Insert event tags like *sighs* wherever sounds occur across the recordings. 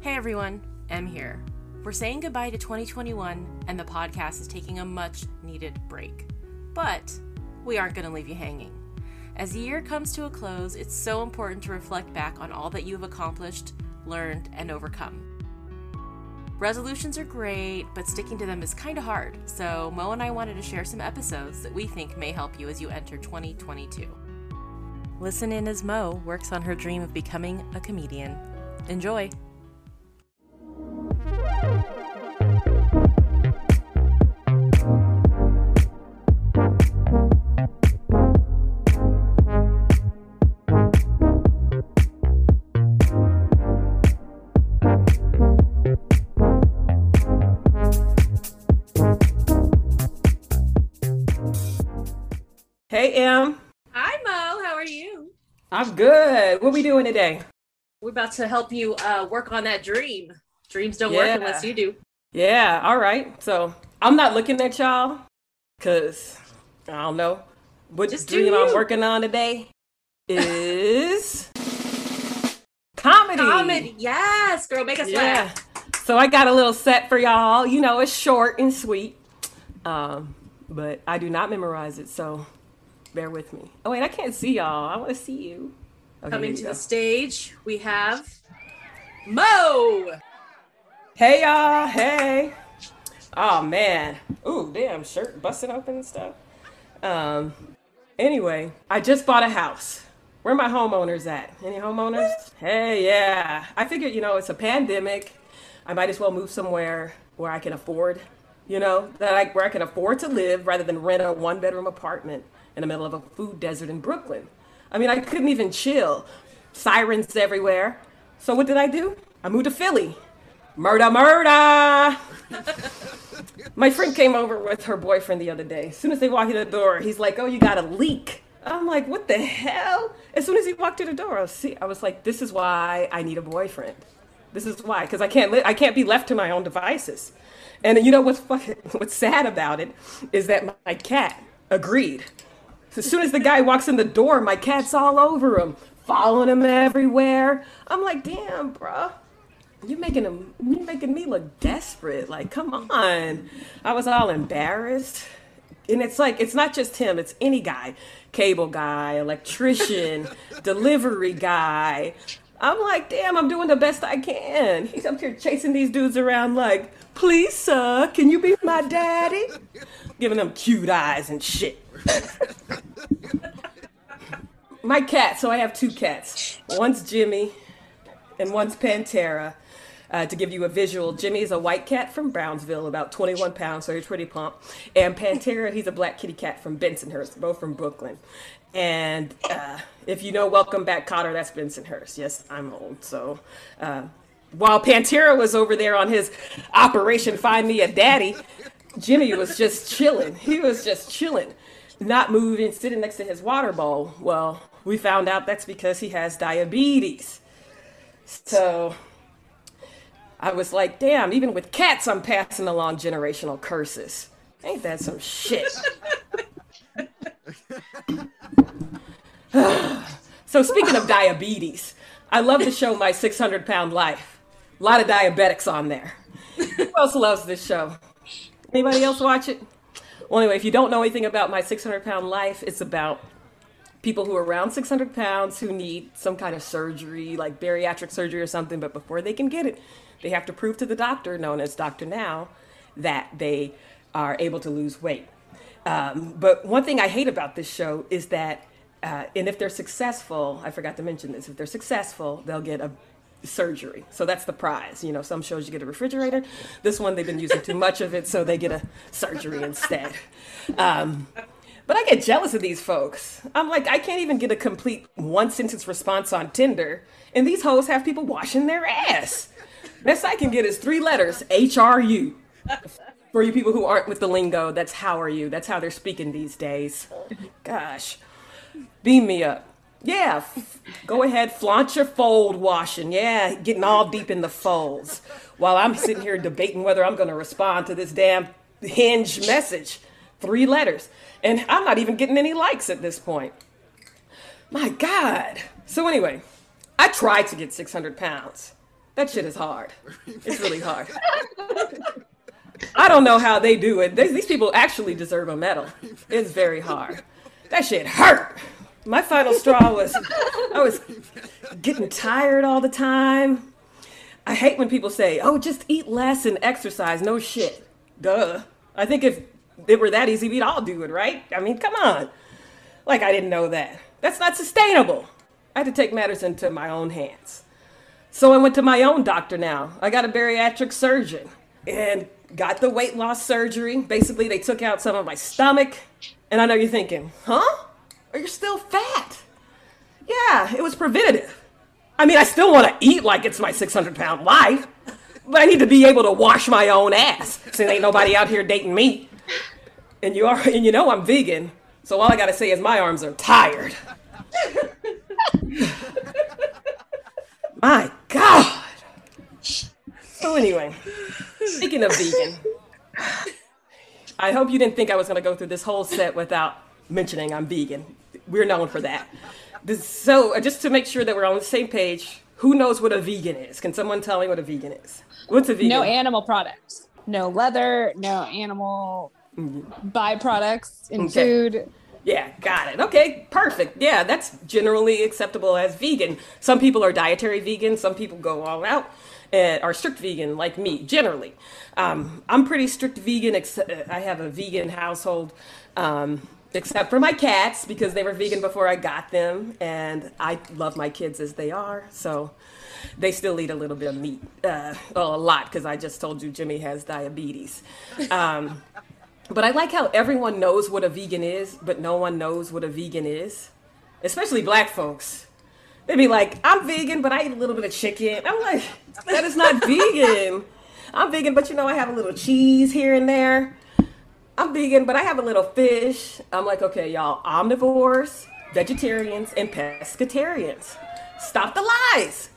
Hey everyone, Em here. We're saying goodbye to 2021, and the podcast is taking a much needed break. But we aren't going to leave you hanging. As the year comes to a close, it's so important to reflect back on all that you have accomplished, learned, and overcome. Resolutions are great, but sticking to them is kind of hard, so Mo and I wanted to share some episodes that we think may help you as you enter 2022. Listen in as Mo works on her dream of becoming a comedian. Enjoy! Hey, Em. Hi, Mo. How are you? I'm good. What we doing today? We're about to help you uh, work on that dream. Dreams don't Yeah. work unless you do. Yeah, all right. So I'm not looking at y'all because I don't know what Just dream I'm working on today is comedy. Comedy. Yes, girl, make us Yeah. laugh. So I got a little set for y'all. You know, it's short and sweet, um, but I do not memorize it, so bear with me. Oh wait, I can't see y'all. I want to see you. Okay, Coming to you the stage, we have Mo. Hey y'all, hey. Oh man. Ooh, damn, shirt busting open and stuff. Um anyway, I just bought a house. Where my homeowners at? Any homeowners? Hey, yeah. I figured, you know, it's a pandemic. I might as well move somewhere where I can afford, you know, that I where I can afford to live rather than rent a one bedroom apartment in the middle of a food desert in Brooklyn. I mean, I couldn't even chill. Sirens everywhere. So what did I do? I moved to Philly. Murder, murder. *laughs* My friend came over with her boyfriend the other day. As soon as they walked in the door, he's like, "Oh, you got a leak." I'm like, "What the hell?" As soon as he walked through the door, I was, see, I was like, "This is why I need a boyfriend. This is why, because I can't, li- I can't be left to my own devices." And you know what's fucking, *laughs* what's sad about it is that my cat agreed. As soon as the guy walks in the door, my cat's all over him, following him everywhere. I'm like, "Damn, bruh." You're making him you making me look desperate. Like come on. I was all embarrassed. And it's like it's not just him it's any guy. Cable guy electrician *laughs* delivery guy. I'm like damn i'm doing the best i can. He's up here chasing these dudes around like please sir can you be my daddy? Giving them cute eyes and shit my cat so i have two cats one's jimmy and one's Pantera. Uh, to give you a visual, Jimmy is a white cat from Brownsville, about 21 pounds, so he's pretty plump. And Pantera, he's a black kitty cat from Bensonhurst, both from Brooklyn. And uh, if you know Welcome Back Kotter, that's Bensonhurst. Yes, I'm old. So uh, while Pantera was over there on his Operation Find Me a Daddy, Jimmy was just chilling. He was just chilling, not moving, sitting next to his water bowl. Well, we found out that's because he has diabetes. So I was like, damn, even with cats, I'm passing along generational curses. Ain't that some shit? *sighs* so, speaking of diabetes, I love the show My 600 Pound Life. A lot of diabetics on there. Who else loves this show? Anybody else watch it? Well, anyway, if you don't know anything about My 600 Pound Life, it's about people who are around 600 pounds who need some kind of surgery, like bariatric surgery or something, but before they can get it, they have to prove to the doctor, known as Dr. Now, that they are able to lose weight. Um, but one thing I hate about this show is that, uh, and if they're successful, I forgot to mention this, if they're successful, they'll get a surgery. So that's the prize. You know, some shows you get a refrigerator. This one, they've been using too much of it, so they get a surgery instead. Um, but I get jealous of these folks. I'm like, I can't even get a complete one sentence response on Tinder, and these hoes have people washing their ass. Best I can get is three letters H R U. For you people who aren't with the lingo, that's how are you? That's how they're speaking these days. Gosh. Beam me up. Yeah, go ahead, flaunt your fold washing. Yeah, getting all deep in the folds. While I'm sitting here debating whether I'm going to respond to this damn hinge message. Three letters. And I'm not even getting any likes at this point. My God. So, anyway, I tried to get 600 pounds. That shit is hard. It's really hard. I don't know how they do it. These people actually deserve a medal. It's very hard. That shit hurt. My final straw was I was getting tired all the time. I hate when people say, "Oh, just eat less and exercise." No shit. Duh. I think if it were that easy, we'd all do it, right? I mean, come on. Like I didn't know that. That's not sustainable. I had to take matters into my own hands. So I went to my own doctor now. I got a bariatric surgeon and got the weight loss surgery. Basically, they took out some of my stomach. And I know you're thinking, huh? Are you still fat? Yeah, it was preventative. I mean, I still want to eat like it's my 600 pound life, but I need to be able to wash my own ass since ain't nobody out here dating me. And you are, and you know I'm vegan, so all I gotta say is my arms are tired. *laughs* my God. So anyway, speaking of vegan, I hope you didn't think I was gonna go through this whole set without mentioning I'm vegan. We're known for that. This, so uh, just to make sure that we're on the same page, who knows what a vegan is? Can someone tell me what a vegan is? What's a vegan? No animal products. No leather, no animal mm-hmm. byproducts in okay. food. Yeah, got it. Okay, perfect. Yeah, that's generally acceptable as vegan. Some people are dietary vegan, some people go all out and are strict vegan like me, generally. Um, I'm pretty strict vegan, except uh, I have a vegan household. Um, except for my cats because they were vegan before I got them, and I love my kids as they are. So they still eat a little bit of meat, uh, well, a lot because I just told you Jimmy has diabetes. Um, but I like how everyone knows what a vegan is, but no one knows what a vegan is, especially black folks. They'd be like, "I'm vegan, but I eat a little bit of chicken." I'm like, "That is not *laughs* vegan." I'm vegan, but you know I have a little cheese here and there. I'm vegan, but I have a little fish. I'm like, okay, y'all, omnivores, vegetarians, and pescatarians. Stop the lies.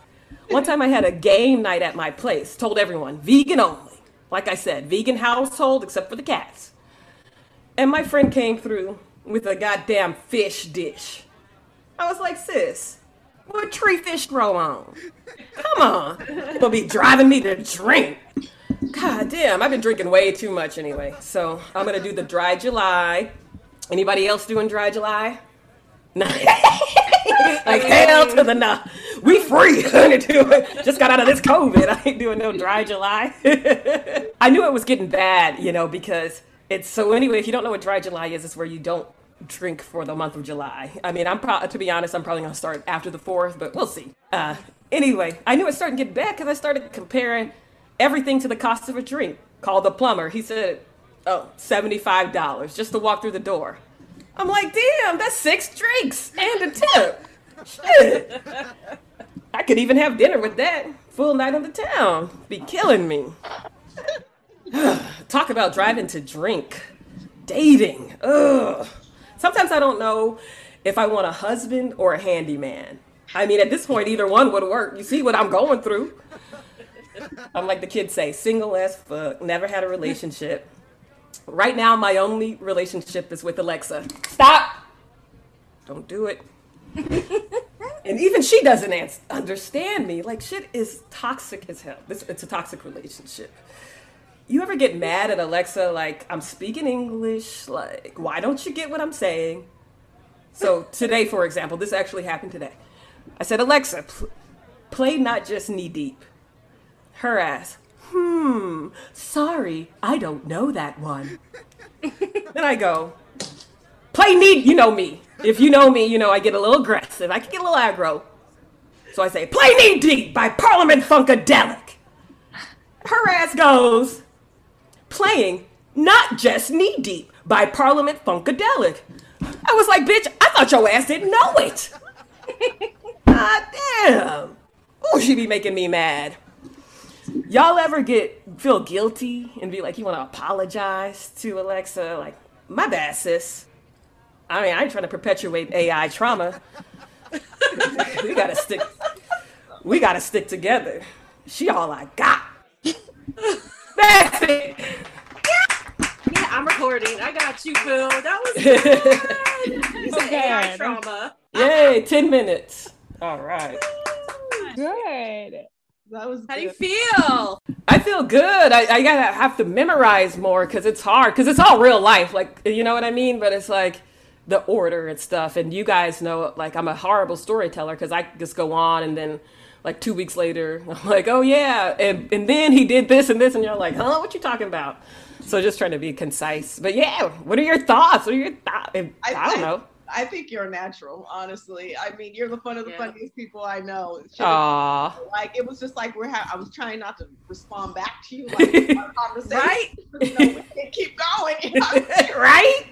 One time I had a game night at my place, told everyone, vegan only. Like I said, vegan household except for the cats. And my friend came through with a goddamn fish dish. I was like, sis, what tree fish grow on? Come on. You'll be driving me to drink. God damn, I've been drinking way too much anyway. So I'm gonna do the dry July. Anybody else doing dry July? *laughs* Like hell to the no. We free. *laughs* Just got out of this COVID. I ain't doing no dry July. *laughs* I knew it was getting bad, you know, because it's so anyway. If you don't know what dry July is, it's where you don't drink for the month of July. I mean, I'm pro- to be honest, I'm probably gonna start after the fourth, but we'll see. Uh, anyway, I knew it started to get bad because I started comparing everything to the cost of a drink. Called the plumber. He said, oh, $75 just to walk through the door. I'm like, damn, that's six drinks and a tip. Shit. I could even have dinner with that. Full night on the town. Be killing me. *sighs* Talk about driving to drink. Dating. Ugh. Sometimes I don't know if I want a husband or a handyman. I mean, at this point, either one would work. You see what I'm going through. *laughs* I'm like the kids say, single as fuck, never had a relationship. Right now, my only relationship is with Alexa. Stop! Don't do it. *laughs* and even she doesn't answer, understand me. Like, shit is toxic as hell. It's, it's a toxic relationship. You ever get mad at Alexa, like, I'm speaking English? Like, why don't you get what I'm saying? So, today, for example, this actually happened today. I said, Alexa, pl- play not just knee deep her ass. Hmm, sorry, I don't know that one. *laughs* then I go, play need, you know me. If you know me, you know I get a little aggressive. I can get a little aggro. So I say, play Knee Deep by Parliament Funkadelic. Her ass goes, playing not just Knee Deep by Parliament Funkadelic. I was like, bitch, I thought your ass didn't know it. *laughs* God damn. Oh, she be making me mad. Y'all ever get feel guilty and be like you want to apologize to Alexa? Like, my bad, sis. I mean, I ain't trying to perpetuate AI trauma. *laughs* we gotta stick. We gotta stick together. She all I got. That's it. Yeah, I'm recording. I got you, Boo. That was *laughs* good. okay. AI trauma. Yay, ten minutes. All right. Good. That was. How do you feel? I feel good. I, I gotta have to memorize more because it's hard. Because it's all real life, like you know what I mean. But it's like the order and stuff. And you guys know, like I'm a horrible storyteller because I just go on and then like two weeks later, *laughs* I'm like, oh yeah, and and then he did this and this, and you're like, huh, what you talking about? So just trying to be concise. But yeah, what are your thoughts? What are your thoughts? I, I- don't I- know. I think you're natural, honestly. I mean, you're the fun of the Yeah. funniest people I know. Shit is- Like it was just like we're. Ha- I was trying not to respond back to you, like *laughs* our conversation. Right? You know, we can't keep going. You *laughs* know? *laughs* right?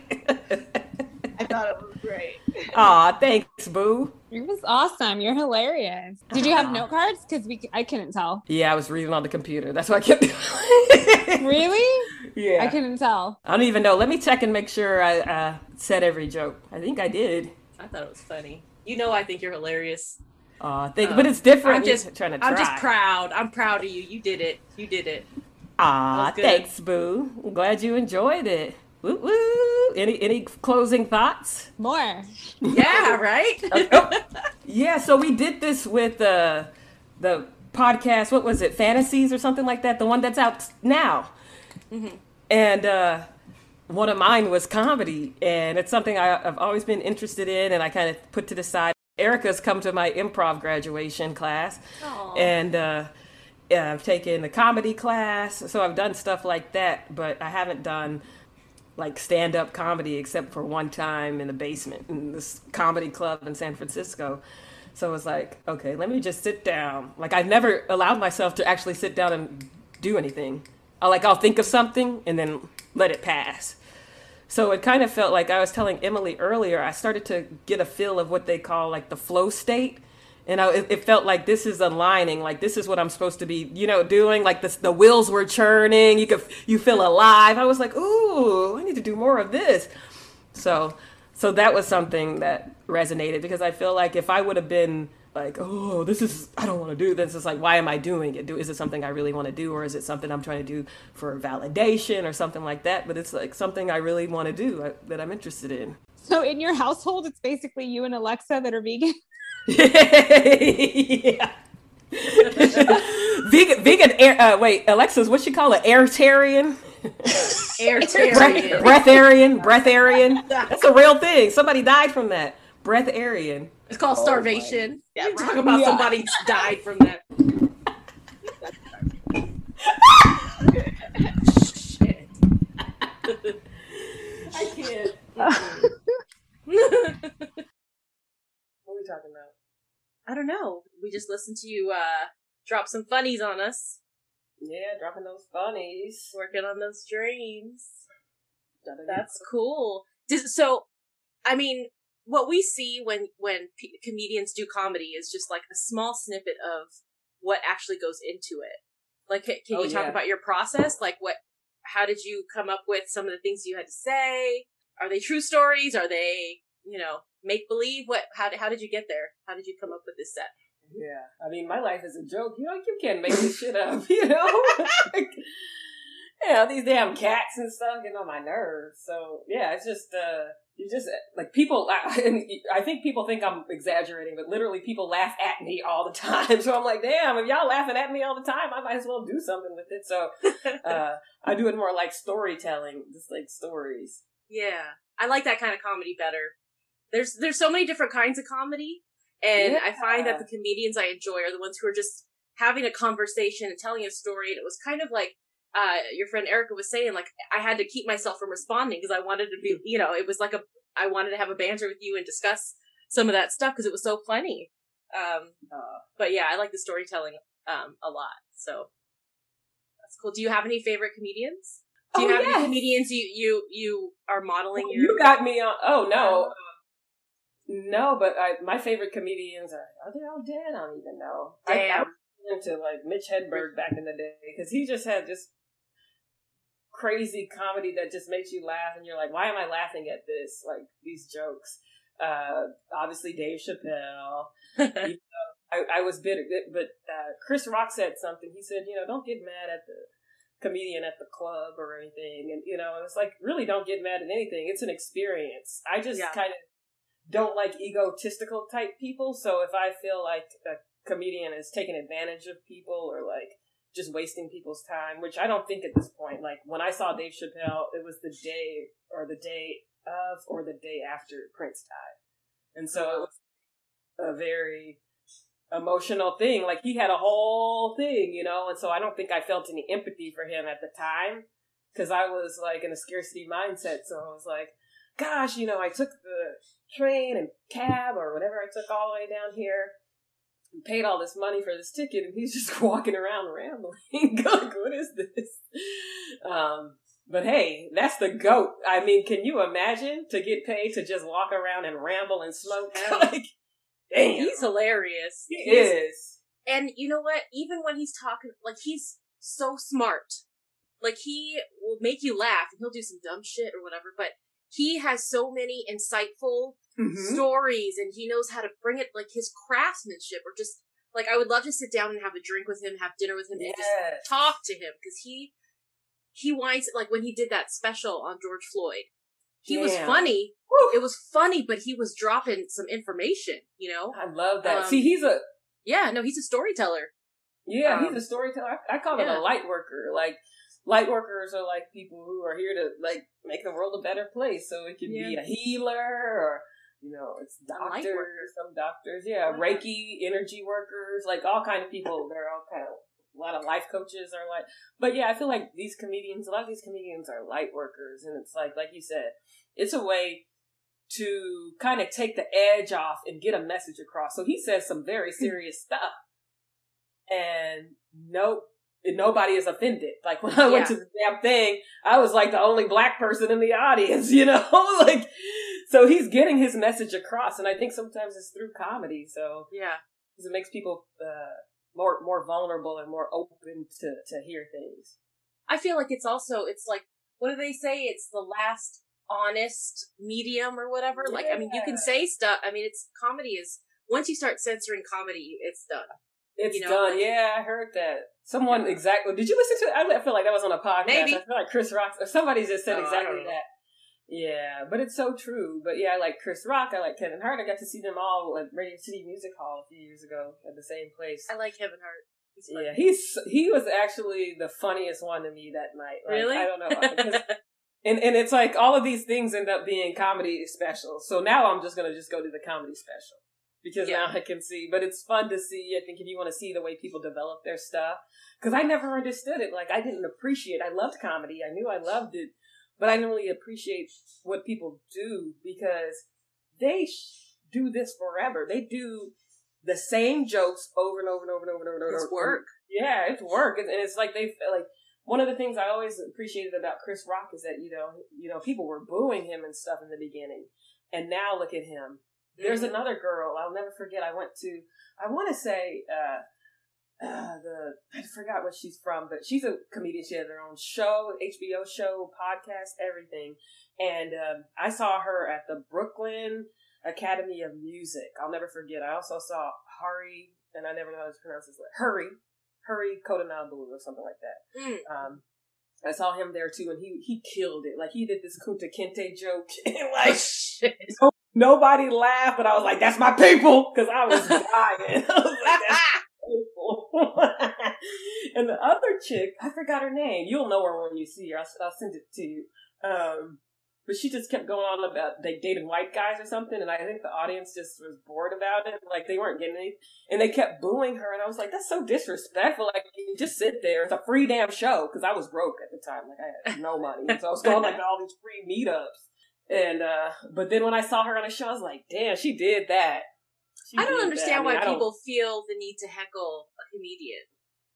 I thought it was great. Aw, thanks, boo. It was awesome. You're hilarious. Did you have note cards? Because we, I couldn't tell. Yeah, I was reading on the computer. That's what I kept doing. *laughs* Really? Yeah. I couldn't tell. I don't even know. Let me check and make sure I uh, said every joke. I think I did. I thought it was funny. You know, I think you're hilarious. Uh, think, Um, but it's different. I'm just trying to try. I'm just proud. I'm proud of you. You did it. You did it. Aw, That was good. thanks, boo. I'm glad you enjoyed it. Woo woo. Any any closing thoughts? More. Yeah, *laughs* right? Oh, Yeah, so we did this with uh, the podcast. What was it? Fantasies or something like that. The one that's out now. And uh, one of mine was comedy, and it's something I, I've always been interested in, and I kind of put to the side. Erica's come to my improv graduation class, Aw. and uh, yeah, I've taken a comedy class, so I've done stuff like that, but I haven't done like stand up comedy except for one time in the basement in this comedy club in San Francisco. So it was like, okay, let me just sit down. Like I've never allowed myself to actually sit down and do anything. I like I'll think of something and then let it pass. So it kind of felt like I was telling Emily earlier, I started to get a feel of what they call like the flow state. And I, it, felt like this is aligning, like this is what I'm supposed to be, you know, doing. Like this, the wheels were churning. You could, you feel alive. I was like, ooh, I need to do more of this. So, so that was something that resonated because I feel like if I would have been like, oh, this is, I don't want to do this. It's like, why am I doing it? Do is it something I really want to do, or is it something I'm trying to do for validation or something like that? But it's like something I really want to do uh, that I'm interested in. So in your household, it's basically you and Alexa that are vegan. *laughs* yeah. vegan, vegan air. Uh, wait, Alexa's what she call it? Airtarian, Air breath, breatharian, breatharian. That's a real thing. Somebody died from that. Breatharian. It's called starvation. Yeah, you talk about Yeah. somebody died from that. Shit. *laughs* I can't. *laughs* what are we talking about? I don't know. We just listened to you uh drop some funnies on us, Yeah, dropping those funnies. working on those dreams. That's cool. Does, so, I mean, what we see when when p- comedians do comedy is just like a small snippet of what actually goes into it. Like, can, can Oh, you talk yeah. about your process? Like, what? How did you come up with some of the things you had to say? Are they true stories? Are they, you know, make believe? What? How did how did you get there? How did you come up with this set? Yeah, I mean, my life is a joke. You know, you can't make this shit up. *laughs* You know, yeah, these damn cats and stuff get on my nerves. So yeah, it's just uh, you just like people. I, *laughs* I think people think I'm exaggerating, but literally people laugh at me all the *laughs* time. So I'm like, damn, if y'all laughing at me all the time, I might as well do something with it. So uh, I do it more like storytelling, just like stories. Yeah, I like that kind of comedy better. There's there's so many different kinds of comedy, and I find that the comedians I enjoy are the ones who are just having a conversation and telling a story. And it was kind of like uh, your friend Erica was saying, like I had to keep myself from responding because I wanted to be, you know, it was like a I wanted to have a banter with you and discuss some of that stuff because it was so funny. Um, Uh, but yeah, I like the storytelling um a lot. So that's cool. Do you have any favorite comedians? Do you Oh, have yes. any comedians you you you are modeling your? you got me on. Oh no, No, but I, my favorite comedians are are they all dead? I don't even know. I, I Damn. was into like Mitch Hedberg back in the day because he just had just crazy comedy that just makes you laugh, and you're like, why am I laughing at this? Like these jokes. Uh, obviously Dave Chappelle. *laughs* I, I was bitter, but uh, Chris Rock said something. He said, you know, don't get mad at the comedian at the club or anything, and you know, it's like really don't get mad at anything. It's an experience. I just Yeah. kind of don't like egotistical type people. So if I feel like a comedian is taking advantage of people or like just wasting people's time, which I don't think at this point. Like when I saw Dave Chappelle, it was the day or the day of or the day after Prince died. And so it was a very emotional thing. Like he had a whole thing, you know, and so I don't think I felt any empathy for him at the time because I was like in a scarcity mindset. So I was like, gosh, you know, I took the train and cab or whatever I took all the way down here paid all this money for this ticket and he's *laughs* just walking around rambling. *laughs* like, what is this? Um, but hey, that's the goat. I mean, can you imagine to get paid to just walk around and ramble and smoke? *laughs* like, damn. He's hilarious. He he's, is. And you know what? Even when he's talking, like, he's so smart. Like, he will make you laugh and he'll do some dumb shit or whatever, but he has so many insightful mm-hmm. stories and he knows how to bring it like his craftsmanship or just like I would love to sit down and have a drink with him, have dinner with him, yes. and just talk to him because he he winds like when he did that special on George Floyd. He was funny. Woo. It was funny, but he was dropping some information. You know, I love that. Um, See, he's a yeah, no, he's a storyteller. Yeah, um, he's a storyteller. I, I call him yeah. a light worker. Like light workers are like people who are here to like make the world a better place. So it could yeah. be a healer or you know, it's doctors, some doctors, yeah, Reiki, energy workers, like all kind of people. They're all kind of a lot of life coaches are like, but yeah, I feel like these comedians, a lot of these comedians are light workers, and it's like, like you said, it's a way to kind of take the edge off and get a message across. So he says some very serious stuff, and nope, nobody is offended. Like when I yeah. went to the damn thing, I was like the only black person in the audience, *laughs* you know, *laughs* like so he's getting his message across, and I think sometimes it's through comedy. So yeah, because it makes people uh, more more vulnerable and more open to to hear things. I feel like it's also it's like what do they say? It's the last honest medium or whatever. Yeah. Like I mean, you can say stuff. I mean, it's comedy is once you start censoring comedy, it's done. It's you know, done. Like, yeah, I heard that. Someone exactly. Did you listen to it? I feel like that was on a podcast. Maybe. I feel like Chris Rock or somebody just said oh, exactly that. Yeah, but it's so true. But yeah, I like Chris Rock. I like Kevin Hart. I got to see them all at Radio City Music Hall a few years ago at the same place. I like Kevin Hart. He's yeah, he's he was actually the funniest one to me that night. Like, really? I don't know. *laughs* and and it's like all of these things end up being comedy specials. So now I'm just gonna just go to the comedy special because yeah. now I can see. But it's fun to see. I think if you want to see the way people develop their stuff, because I never understood it. Like I didn't appreciate. I loved comedy. I knew I loved it but I don't really appreciate what people do because they sh- do this forever. They do the same jokes over and over and over and over and over and over. It's work. Yeah, it's work, and it's like they like one of the things I always appreciated about Chris Rock is that you know you know people were booing him and stuff in the beginning, and now look at him. There's another girl I'll never forget. I went to I want to say uh, uh, the I forgot what she's from, but she's a comedian. She has her own show, HBO show, podcast, everything. And um, I saw her at the Brooklyn Academy of Music. I'll never forget. I also saw Hari, and I never know how to pronounce his name. Hurry, Hurry Kodanabu or something like that. Mm. Um, I saw him there too, and he he killed it. Like he did this Kunta Kinte joke, *laughs* and like oh, nobody laughed, but I was like, "That's my people," because I was *laughs* dying. *laughs* I was like, *laughs* and the other chick, I forgot her name. You'll know her when you see her. I'll, I'll send it to you. Um, but she just kept going on about they dated white guys or something, and I think the audience just was bored about it. Like they weren't getting any, and they kept booing her, and I was like, "That's so disrespectful!" Like you just sit there. It's a free damn show because I was broke at the time. Like I had no money, so I was going like all these free meetups. And uh but then when I saw her on the show, I was like, "Damn, she did that." I don't understand I mean, why people feel the need to heckle a comedian.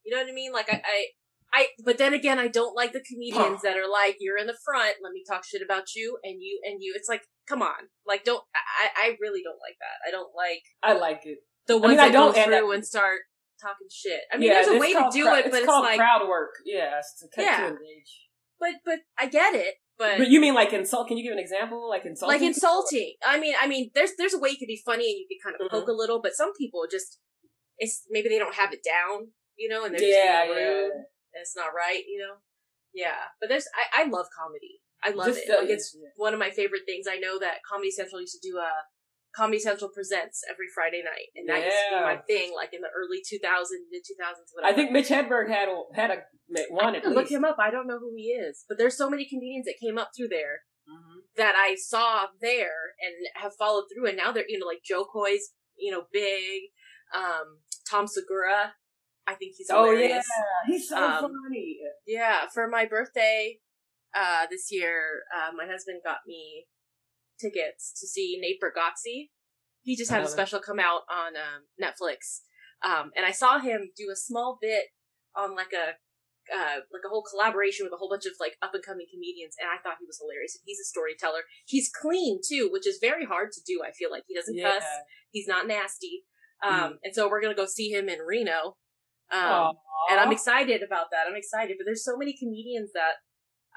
You know what I mean? Like I, I, I but then again, I don't like the comedians that are like, "You're in the front, let me talk shit about you," and you and you. It's like, come on, like don't. I, I really don't like that. I don't like. I like it. The ones I mean, that I don't go through and start talking shit. I mean, yeah, there's a way to do it, but it's, it's like crowd work. Yeah, to, yeah. To engage. But but I get it. But, but you mean like insult? Can you give an example? Like insulting? Like insulting. I mean, I mean, there's there's a way you could be funny and you could kind of mm-hmm. poke a little, but some people just it's maybe they don't have it down, you know, and they're yeah, just rude. Yeah. And it's not right, you know. Yeah, but there's I, I love comedy. I love just, it. Uh, like it's yeah. one of my favorite things. I know that Comedy Central used to do a Comedy Central presents every Friday night, and that used to be my thing, like in the early 2000s, mid 2000s. I think Mitch Hedberg had a, had a one I at could look him up. I don't know who he is, but there's so many comedians that came up through there Mhm. that I saw there and have followed through, and now they're you know like Jo Koy's you know big, um, Tom Segura. I think he's Oh hilarious. yeah, he's so Um, funny. Yeah, for my birthday uh, this year, uh, my husband got me tickets to see Nate Bargatze. He just had a special come out on um, Netflix, um, and I saw him do a small bit on like a uh, like a whole collaboration with a whole bunch of like up and coming comedians, and I thought he was hilarious. And He's a storyteller. He's clean too, which is very hard to do. I feel like he doesn't Yeah. cuss. He's not nasty. Um, Mhm. and so we're gonna go see him in Reno. Um, and I'm excited about that. I'm excited, but there's so many comedians that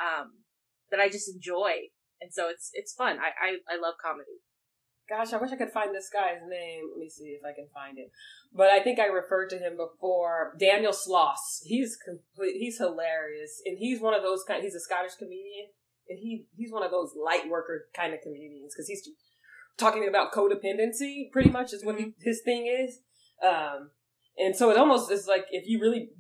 um that I just enjoy, and so it's it's fun. I I, I love comedy. Gosh, I wish I could find this guy's name. Let me see if I can find it. But I think I referred to him before. Daniel Sloss. He's complete. He's hilarious, and he's one of those kind. He's a Scottish comedian, and he he's one of those light worker kind of comedians because he's talking about codependency. Pretty much is what he, his thing is. Um, and so it almost is like if you really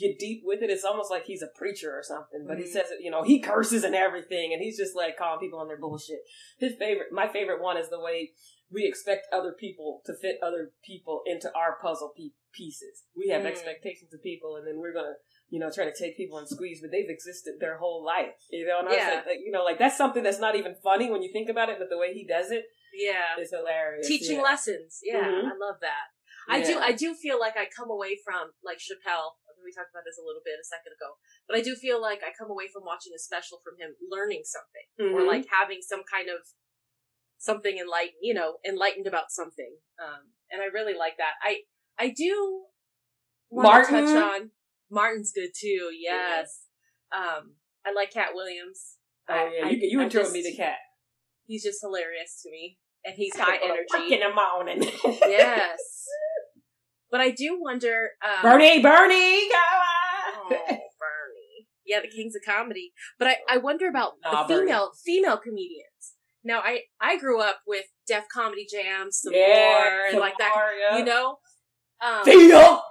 get deep with it, it's almost like he's a preacher or something. But he Mhm. says it, you know, he curses and everything, and he's just like calling people on their bullshit. His favorite, my favorite one is the way we expect other people to fit other people into our puzzle pe- pieces. We have Mm. expectations of people, and then we're gonna, you know, try to take people and squeeze, but they've existed their whole life, you know. And I Yeah. like, like, you know, like that's something that's not even funny when you think about it, but the way he does it Yeah, is hilarious. teaching yeah. lessons. Yeah, Mhm. I love that. I do. I do feel like I come away from like Chappelle. We talked about this a little bit a second ago, but I do feel like I come away from watching a special from him learning something or Mhm. like having some kind of something enlightened, you know, enlightened about something. Um, and I really like that. I I do want to Martin? touch on Martin's good too. Yes. Um, I like Katt Williams. Oh yeah, I- you, you I intro me the cat. He's just hilarious to me, and he's high Work energy. in the morning. yes. But I do wonder. Um, Bernie, Bernie, come Oh. *laughs* Bernie. Yeah, the kings of comedy. But I, I wonder about Nah, the Bernie. female female comedians. Now, I I grew up with Def Comedy Jam, some yeah, more, and like that. Samar, yeah. You know. Um, Feel.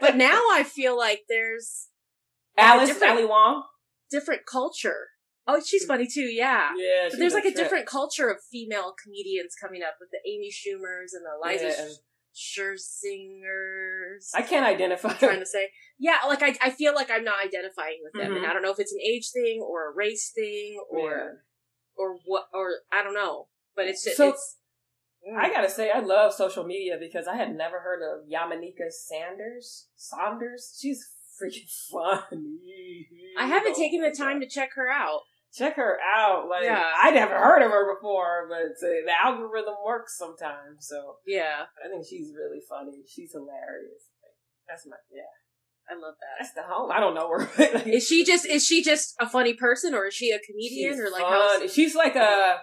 but now I feel like there's Alice, different- Ali Wong. different culture. Oh, she's funny too. Yeah. Yeah, But there's like a trip. different culture of female comedians coming up with the Amy Schumers and the Liza Yeah. Scherzingers. I can't identify. I'm trying to say. Yeah, like I, I feel like I'm not identifying with them, and Mhm. I don't know if it's an age thing or a race thing or Yeah. or what or I don't know, but it's just So- it's. mm. I gotta say, I love social media because I had never heard of Yamaneika Sanders. Saunders, she's freaking *laughs* funny. I haven't Oh taken the time God. to check her out. Check her out. Like Yeah. I never heard of her before, but the algorithm works sometimes. So Yeah, I think she's really funny. She's hilarious. That's my yeah. I love that. That's the home. I don't know her. Like, Is she just is she just a funny person or is she a comedian she's or like fun. how? She's like a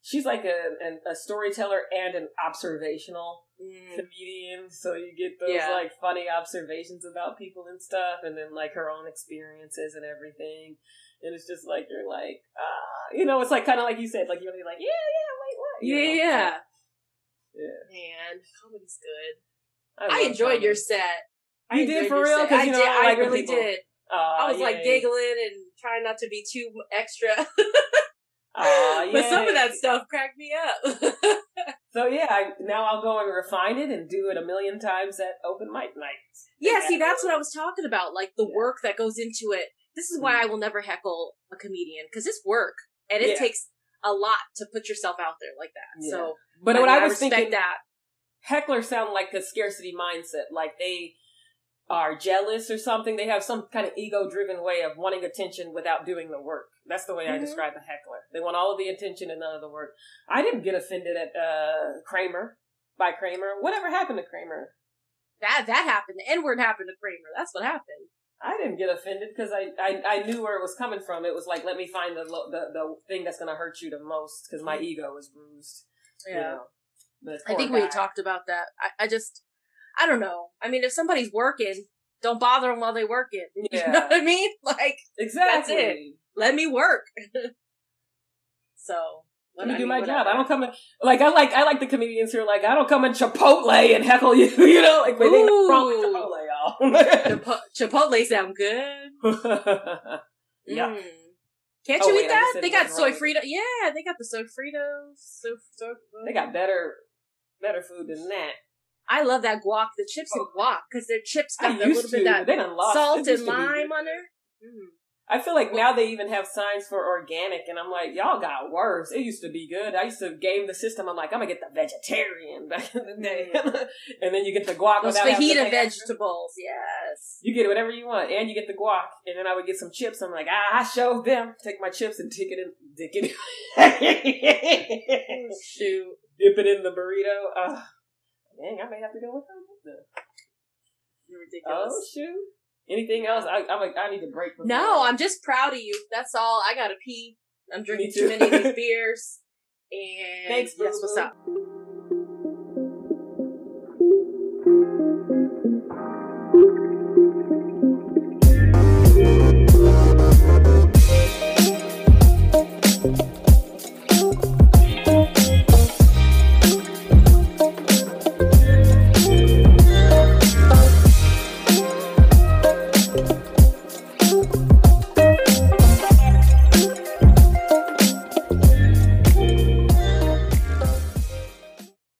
she's like a an, a storyteller and an observational Mm, comedian. So you get those Yeah. like funny observations about people and stuff, and then like her own experiences and everything. And it's just like you're like, ah, you know, it's like kind of like you said, like you're gonna be like, yeah, yeah, wait, what? You yeah, know? yeah. yeah. Man, comedy's good. I, I, love enjoyed your comedy. set. I You did for real? set. 'Cause I you know, did. I I like when really people- did. Aw, I was like yay. giggling and trying not to be too extra. *laughs* Aw, but some of that stuff cracked me up. *laughs* So yeah, I, now I'll go and refine it and do it a million times at open mic nights. yeah, see, that's what I was talking about. Like the Yeah. work that goes into it. This is why I will never heckle a comedian because it's work and it Yeah. takes a lot to put yourself out there like that. Yeah. So, But I what mean, I was thinking, that. hecklers sound like a scarcity mindset, like they are jealous or something. They have some kind of ego-driven way of wanting attention without doing the work. That's the way I Mhm. describe a heckler. They want all of the attention and none of the work. I didn't get offended at uh, Kramer by Kramer. Whatever happened to Kramer? That that happened. The N word happened to Kramer. That's what happened. I didn't get offended because I, I I knew where it was coming from. It was like, let me find the lo- the, the thing that's going to hurt you the most because my mm-hmm. ego is bruised. you know. But I think we talked about that. I, I just, I don't know. I mean, if somebody's working, don't bother them while they working. *laughs* You know Yeah. what I mean? *laughs* Like, Exactly. let me work. *laughs* so, Let me do my job. I don't come in like I like I like the comedians who are like I don't come in Chipotle and heckle you. *laughs* You know, like they not wrong with Chipotle, y'all. *laughs* Chipotle sound good. *laughs* yeah. Mm. Can't Oh, you wait, eat that? They got soy. Frito. Yeah, they got the Sofritas. So, so they got better better food than that. I love that guac, the chips and guac, because their chips got a little to, bit but of they that salt and used to be lime on there. Mm. I feel like now they even have signs for organic, and I'm like, y'all got worse. It used to be good. I used to game the system. I'm like, I'm gonna get the vegetarian *laughs* back in the day, *laughs* and then you get the guac Those fajita vegetables, yes. You get whatever you want, and you get the guac. And then I would get some chips. I'm like, ah, I showed them. Take my chips and stick it in, dick it, in. *laughs* Shoot. dip it in the burrito. Uh, dang, I may have to go with that. You're ridiculous. Oh shoot! Anything else? I, I'm like, I need to break. no, I'm just proud of you. That's all. I gotta pee. I'm drinking too too. many of these *laughs* beers. And Thanks, yes, what's up?